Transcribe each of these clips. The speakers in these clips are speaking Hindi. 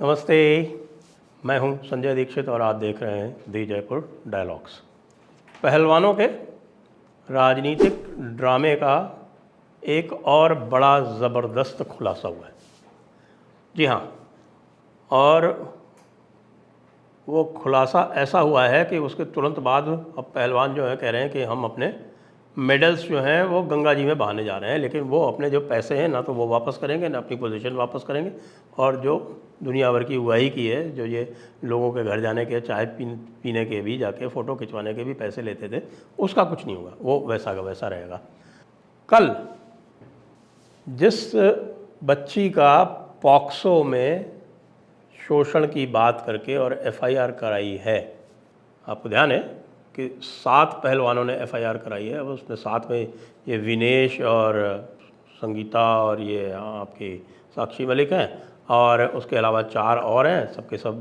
नमस्ते, मैं हूँ संजय दीक्षित और आप देख रहे हैं दी जयपुर डायलॉग्स। पहलवानों के राजनीतिक ड्रामे का एक और बड़ा ज़बरदस्त खुलासा हुआ है। जी हाँ और वो खुलासा ऐसा हुआ है कि उसके तुरंत बाद अब पहलवान जो है कह रहे हैं कि हम अपने मेडल्स जो हैं, वो गंगा जी में बहाने जा रहे हैं, लेकिन वो अपने जो पैसे हैं, ना तो वो वापस करेंगे, ना अपनी पोजीशन वापस करेंगे, और जो दुनिया भर की उगाही की है, जो ये लोगों के घर जाने के, चाय पीने के भी जाके फ़ोटो खिंचवाने के भी पैसे लेते थे, उसका कुछ नहीं होगा, वो वैसा का वैसा रहेगा। कल, जिस बच्ची का पॉक्सो में शोषण की बात करके और एफआईआर कराई है, आपको ध्यान है कि सात पहलवानों ने एफआईआर कराई है। अब उसमें साथ में ये विनेश और संगीता और ये आपकी साक्षी मलिक हैं और उसके अलावा चार और हैं। सबके सब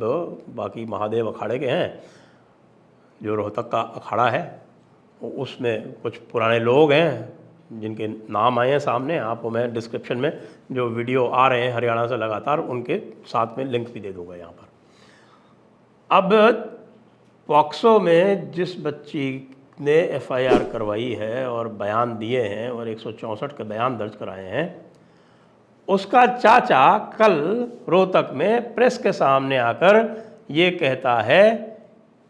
बाकी महादेव अखाड़े के हैं, जो रोहतक का अखाड़ा है। उसमें कुछ पुराने लोग हैं जिनके नाम आए हैं सामने आपको मैं डिस्क्रिप्शन में जो वीडियो आ रहे हैं हरियाणा से लगातार, उनके साथ में लिंक भी दे दूँगा यहाँ पर। अब पॉक्सो में जिस बच्ची ने एफआईआर करवाई है और बयान दिए हैं और एक सौ चौंसठ के बयान दर्ज कराए हैं, उसका चाचा कल रोहतक में प्रेस के सामने आकर ये कहता है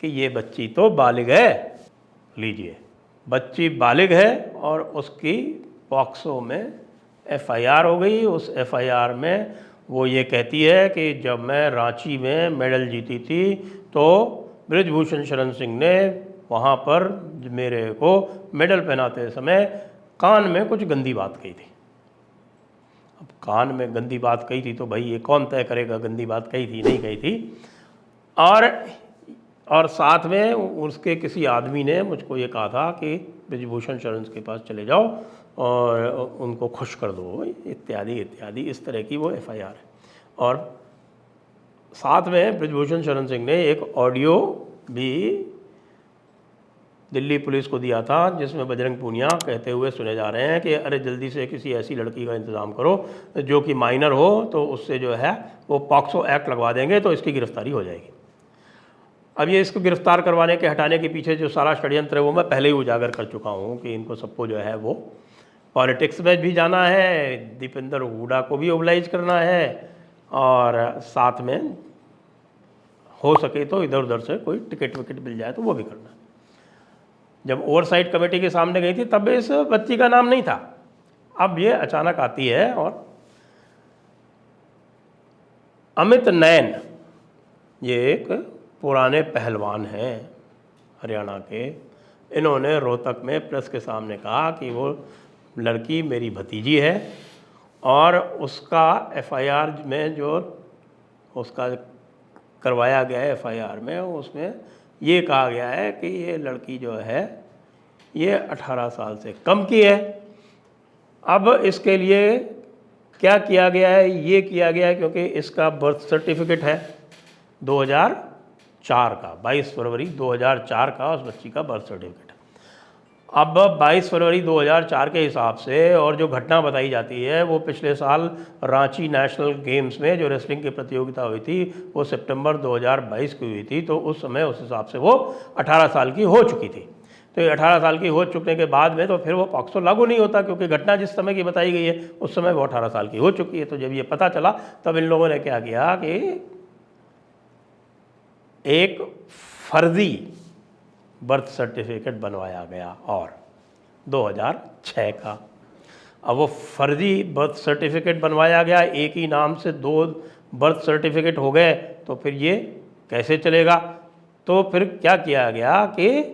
कि ये बच्ची तो बालिग है। लीजिए, बच्ची बालिग है और उसकी पॉक्सो में एफआईआर हो गई। उस एफआईआर में वो ये कहती है कि जब मैं रांची में मेडल जीती थी तो ब्रिजभूषण शरण सिंह ने वहाँ पर मेरे को मेडल पहनाते समय कान में कुछ गंदी बात कही थी। अब कान में गंदी बात कही थी तो भाई ये कौन तय करेगा गंदी बात कही थी, नहीं कही थी? और और साथ में उसके किसी आदमी ने मुझको ये कहा था कि ब्रिजभूषण शरण के पास चले जाओ और उनको खुश कर दो, इत्यादि इत्यादि, इस तरह की वो एफआईआर है। और साथ में ब्रजभूषण शरण सिंह ने एक ऑडियो भी दिल्ली पुलिस को दिया था, जिसमें बजरंग पूनिया कहते हुए सुने जा रहे हैं कि, अरे, जल्दी से किसी ऐसी लड़की का इंतज़ाम करो, जो कि माइनर हो तो उससे जो है, वो पॉक्सो एक्ट लगवा देंगे तो इसकी गिरफ्तारी हो जाएगी। अब ये इसको गिरफ़्तार करवाने के, हटाने के पीछे जो सारा षड्यंत्र है, वो मैं पहले ही उजागर कर चुका हूँ कि इनको सबको जो है, वो पॉलिटिक्स में भी जाना है, दीपेंद्र हुडा को भी ओबलाइज करना है, और साथ में हो सके तो इधर उधर से कोई टिकट विकेट मिल जाए तो वो भी करना जब ओवरसाइट कमेटी के सामने गई थी, तब इस बच्ची का नाम नहीं था। अब ये अचानक आती है और अमित नैन ये एक पुराने पहलवान हैं हरियाणा के। इन्होंने रोहतक में प्रेस के सामने कहा कि वो लड़की मेरी भतीजी है और उसका एफआईआर में जो उसका करवाया गया है एफआईआर में उसमें ये कहा गया है कि ये लड़की जो है, ये 18 साल से कम की है। अब इसके लिए क्या किया गया है? ये किया गया है क्योंकि इसका बर्थ सर्टिफिकेट है 2004 का 22 फरवरी 2004 का उस बच्ची का बर्थ सर्टिफिकेट। अब 22 फरवरी 2004 के हिसाब से और जो घटना बताई जाती है, वो पिछले साल रांची नेशनल गेम्स में जो रेसलिंग की प्रतियोगिता हुई थी, वो सितंबर 2022 की हुई थी तो उस समय उस हिसाब से वो 18 साल की हो चुकी थी। तो ये अठारह साल की हो चुकने के बाद में तो फिर वो पॉक्सो लागू नहीं होता, क्योंकि घटना जिस समय की बताई गई है, उस समय वो अठारह साल की हो चुकी है। तो जब ये पता चला, तब इन लोगों ने क्या किया कि एक फर्जी बर्थ सर्टिफिकेट बनवाया गया और 2006 का। अब वो फर्जी बर्थ सर्टिफिकेट बनवाया गया, एक ही नाम से दो बर्थ सर्टिफिकेट हो गए तो फिर ये कैसे चलेगा? तो फिर क्या किया गया कि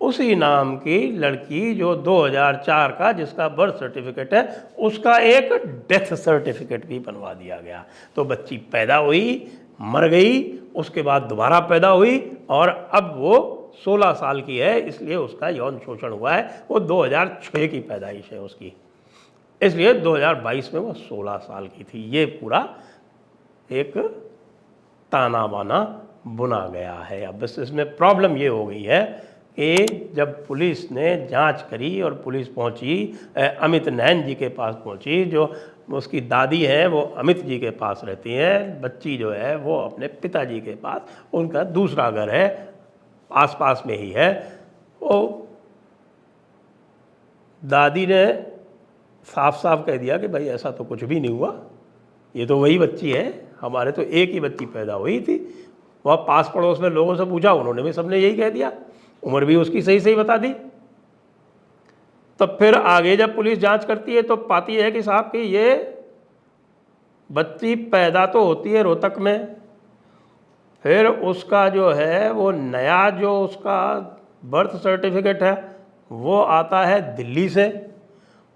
उसी नाम की लड़की जो 2004 का, जिसका बर्थ सर्टिफिकेट है, उसका एक डेथ सर्टिफिकेट भी बनवा दिया गया। तो बच्ची पैदा हुई, मर गई, उसके बाद दोबारा पैदा हुई और अब वो 16 साल की है, इसलिए उसका यौन शोषण हुआ है। वो 2006 की पैदाइश है उसकी। इसलिए 2022 में वो 16 साल की थी। ये पूरा एक ताना बाना बुना गया है। अब बस इसमें प्रॉब्लम ये हो गई है कि जब पुलिस ने जाँच करी और पुलिस पहुँची अमित नैन जी के पास पहुँची, जो उसकी दादी है, वो अमित जी के पास रहती हैं। बच्ची जो है, वो अपने पिताजी के पास, उनका दूसरा घर है आसपास में ही है। वो दादी ने साफ़ साफ़ कह दिया कि भाई ऐसा तो कुछ भी नहीं हुआ। ये तो वही बच्ची है। हमारे तो एक ही बच्ची पैदा हुई थी। वह पास पड़ोस में लोगों से पूछा, उन्होंने भी सबने यही कह दिया। उम्र भी उसकी सही सही बता दी। तो फिर आगे जब पुलिस जाँच करती है तो पाती है कि साहब कि ये बच्ची पैदा तो होती है रोहतक में। फिर उसका जो है, वो नया जो उसका बर्थ सर्टिफिकेट है, वो आता है दिल्ली से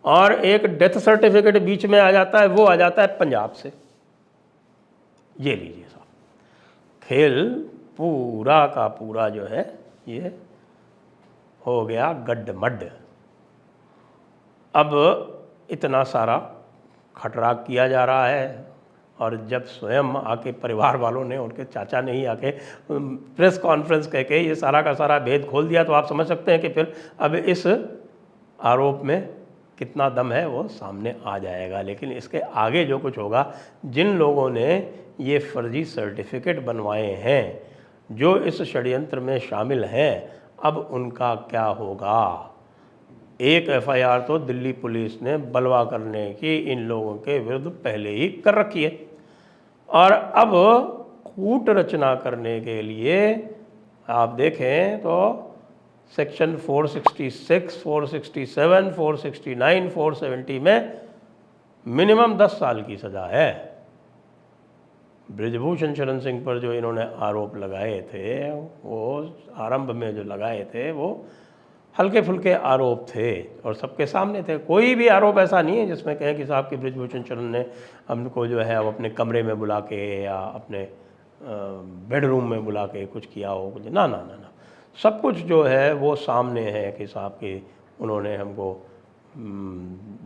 और एक डेथ सर्टिफिकेट बीच में आ जाता है, वो आ जाता है पंजाब से। ये लीजिए साहब खेल पूरा का पूरा जो है, ये हो गया गड्ढ मड्ड अब इतना सारा खटरा किया जा रहा है। और जब स्वयं आके परिवार वालों ने उनके चाचा ने ही आके प्रेस कॉन्फ्रेंस कह के ये सारा का सारा भेद खोल दिया तो आप समझ सकते हैं कि फिर अब इस आरोप में कितना दम है वो सामने आ जाएगा। लेकिन इसके आगे जो कुछ होगा, जिन लोगों ने ये फर्जी सर्टिफिकेट बनवाए हैं, जो इस षड्यंत्र में शामिल हैं, अब उनका क्या होगा? एक एफआईआर तो दिल्ली पुलिस ने बलवा करने की इन लोगों के विरुद्ध पहले ही कर रखी है। और अब कूट रचना करने के लिए आप देखें तो सेक्शन 466, 467, 469, 470 में मिनिमम 10 साल की सज़ा है। ब्रिजभूषण शरण सिंह पर जो इन्होंने आरोप लगाए थे वो आरंभ में जो लगाए थे वो हल्के फुल्के आरोप थे और सबके सामने थे। कोई भी आरोप ऐसा नहीं है जिसमें कहें कि साहब की ब्रिजभूषण चरण ने हमको जो है अब अपने कमरे में बुला के या अपने बेडरूम में बुला के कुछ किया हो, कुछ ना ना ना ना। सब कुछ जो है वो सामने है कि साहब के उन्होंने हमको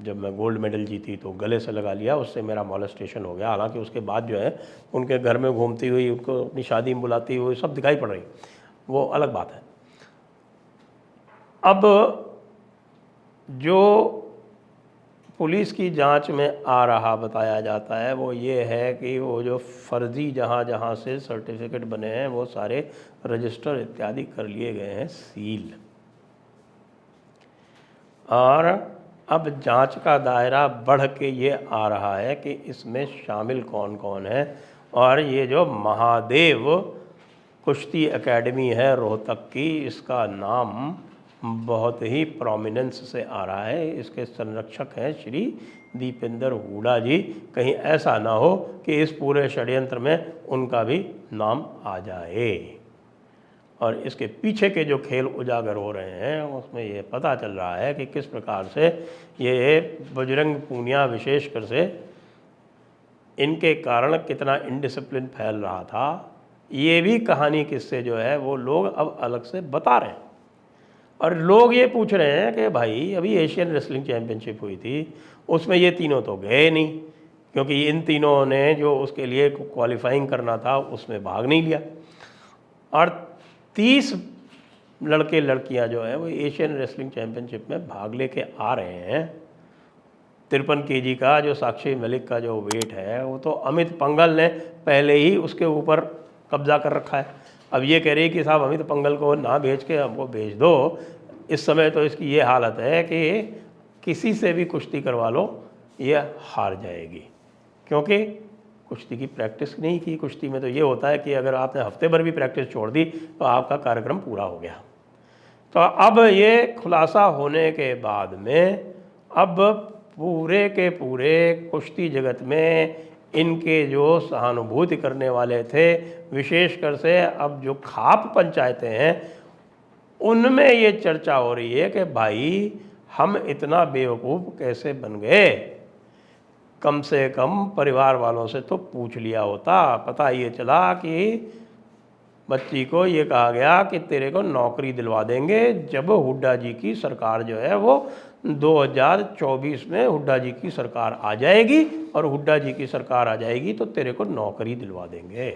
जब मैं गोल्ड मेडल जीती तो गले से लगा लिया, उससे मेरा मॉलेस्टेशन हो गया। हालाँकि उसके बाद जो है उनके घर में घूमती हुई, उनको अपनी शादी में बुलाती हुई सब दिखाई पड़ रही। वो अलग बात है। अब जो पुलिस की जाँच में आ रहा बताया जाता है, वो ये है कि वो जो फर्जी जहाँ जहाँ से सर्टिफिकेट बने हैं, वो सारे रजिस्टर इत्यादि कर लिए गए हैं, सील। और अब जाँच का दायरा बढ़ के ये आ रहा है कि इसमें शामिल कौन कौन है, और ये जो महादेव कुश्ती एकेडमी है रोहतक की, इसका नाम बहुत ही प्रोमिनेंस से आ रहा है। इसके संरक्षक हैं श्री दीपेंद्र हुडा जी। कहीं ऐसा ना हो कि इस पूरे षड्यंत्र में उनका भी नाम आ जाए। और इसके पीछे के जो खेल उजागर हो रहे हैं, उसमें ये पता चल रहा है कि किस प्रकार से ये बजरंग पूनिया विशेषकर से इनके कारण कितना इनडिसिप्लिन फैल रहा था। ये भी कहानी किससे जो है, वो लोग अब अलग से बता रहे हैं। और लोग ये पूछ रहे हैं कि भाई, अभी एशियन रेसलिंग चैम्पियनशिप हुई थी, उसमें ये तीनों तो गए नहीं, क्योंकि इन तीनों ने जो उसके लिए क्वालिफाइंग करना था, उसमें भाग नहीं लिया। और तीस लड़के, लड़कियाँ जो हैं, वो एशियन रेसलिंग चैम्पियनशिप में भाग लेके आ रहे हैं। तिरपन के का, जो साक्षी मलिक का जो वेट है, वो तो अमित पंगल ने पहले ही उसके ऊपर कब्जा कर रखा है। अब ये कह रही है कि साहब, अमित पंगल को ना भेज के हमको भेज दो। इस समय तो इसकी ये हालत है कि किसी से भी कुश्ती करवा लो, ये हार जाएगी। क्योंकि कुश्ती की प्रैक्टिस नहीं की। कुश्ती में तो ये होता है कि अगर आपने हफ़्ते भर भी प्रैक्टिस छोड़ दी तो आपका कार्यक्रम पूरा हो गया। तो अब ये खुलासा होने के बाद में, अब पूरे के पूरे कुश्ती जगत में इनके जो सहानुभूति करने वाले थे, विशेषकर से अब जो खाप पंचायतें हैं, उनमें ये चर्चा हो रही है कि भाई, हम इतना बेवकूफ़ कैसे बन गए? कम से कम परिवार वालों से तो पूछ लिया होता। पता ये चला कि बच्ची को ये कहा गया कि तेरे को नौकरी दिलवा देंगे, जब हुड्डा जी की सरकार जो है वो 2024 में हुड्डा जी की सरकार आ जाएगी और हुड्डा जी की सरकार आ जाएगी तो तेरे को नौकरी दिलवा देंगे।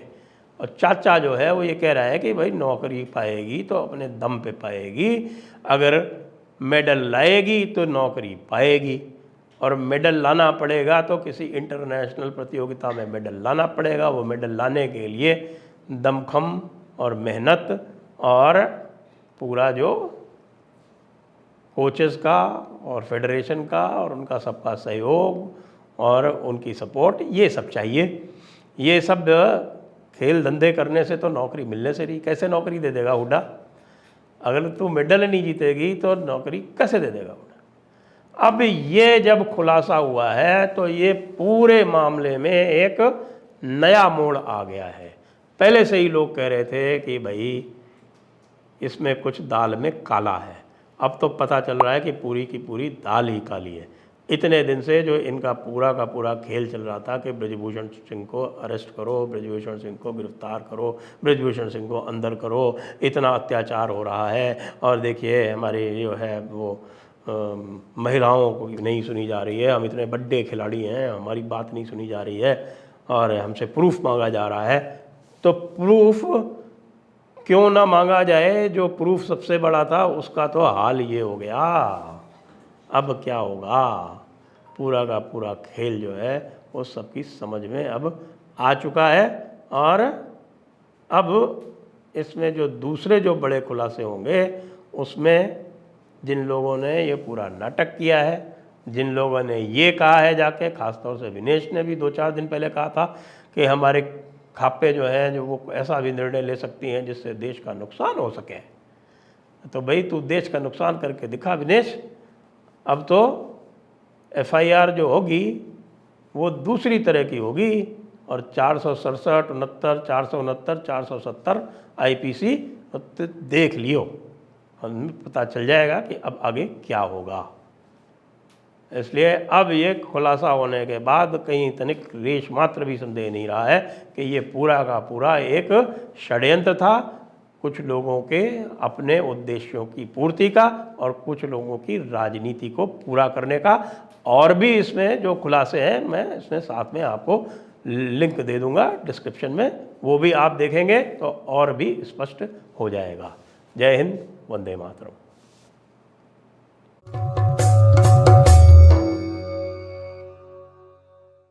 और चाचा जो है वो ये कह रहा है कि भाई नौकरी पाएगी तो अपने दम पे पाएगी, अगर मेडल लाएगी तो नौकरी पाएगी, और मेडल लाना पड़ेगा तो किसी इंटरनेशनल प्रतियोगिता में मेडल लाना पड़ेगा, वो मेडल लाने के लिए दमखम और मेहनत और पूरा जो कोचेस का और फेडरेशन का और उनका सबका सहयोग और उनकी सपोर्ट, ये सब चाहिए। ये सब खेल धंधे करने से तो नौकरी मिलने से नहीं कैसे नौकरी दे देगा हुडा अगर तू मेडल नहीं जीतेगी तो नौकरी कैसे दे देगा हुडा अब ये जब खुलासा हुआ है तो ये पूरे मामले में एक नया मोड़ आ गया है। पहले से ही लोग कह रहे थे कि भाई इसमें कुछ दाल में काला है। अब तो पता चल रहा है कि पूरी की पूरी दाल ही काली है। इतने दिन से जो इनका पूरा का पूरा खेल चल रहा था कि ब्रजभूषण सिंह को अरेस्ट करो, ब्रजभूषण सिंह को गिरफ़्तार करो, ब्रजभूषण सिंह को अंदर करो, इतना अत्याचार हो रहा है। और देखिए, हमारे जो है वो महिलाओं को नहीं सुनी जा रही है। हम इतने बड़े खिलाड़ी हैं, हमारी बात नहीं सुनी जा रही है। और हमसे प्रूफ मांगा जा रहा है। तो प्रूफ क्यों ना मांगा जाए, जो प्रूफ सबसे बड़ा था, उसका तो हाल ये हो गया। अब क्या होगा? पूरा का पूरा खेल जो है, वो सबकी समझ में अब आ चुका है। और अब इसमें जो दूसरे जो बड़े खुलासे होंगे, उसमें जिन लोगों ने ये पूरा नाटक किया है, जिन लोगों ने ये कहा है जाके, खासतौर से विनेश ने भी दो चार दिन पहले कहा था कि हमारे खापे जो हैं, जो वो ऐसा भी निर्णय ले सकती हैं जिससे देश का नुकसान हो सके। तो भाई, तू देश का नुकसान करके दिखा, विनेश। अब तो एफआईआर जो होगी, वो दूसरी तरह की होगी और चार सौ सड़सठ, उनहत्तर, चार सौ उनहत्तर, चार सौ सत्तर आई पी सी देख लियो। हमें पता चल जाएगा कि अब आगे क्या होगा। इसलिए अब ये खुलासा होने के बाद कहीं तनिक रेश मात्र भी संदेह नहीं रहा है कि ये पूरा का पूरा एक षड्यंत्र था। कुछ लोगों के अपने उद्देश्यों की पूर्ति का और कुछ लोगों की राजनीति को पूरा करने का। और भी इसमें जो खुलासे हैं, मैं इसमें साथ में आपको लिंक दे दूँगा डिस्क्रिप्शन में, वो भी आप देखेंगे तो और भी स्पष्ट हो जाएगा। जय हिंद, वंदे मातरम।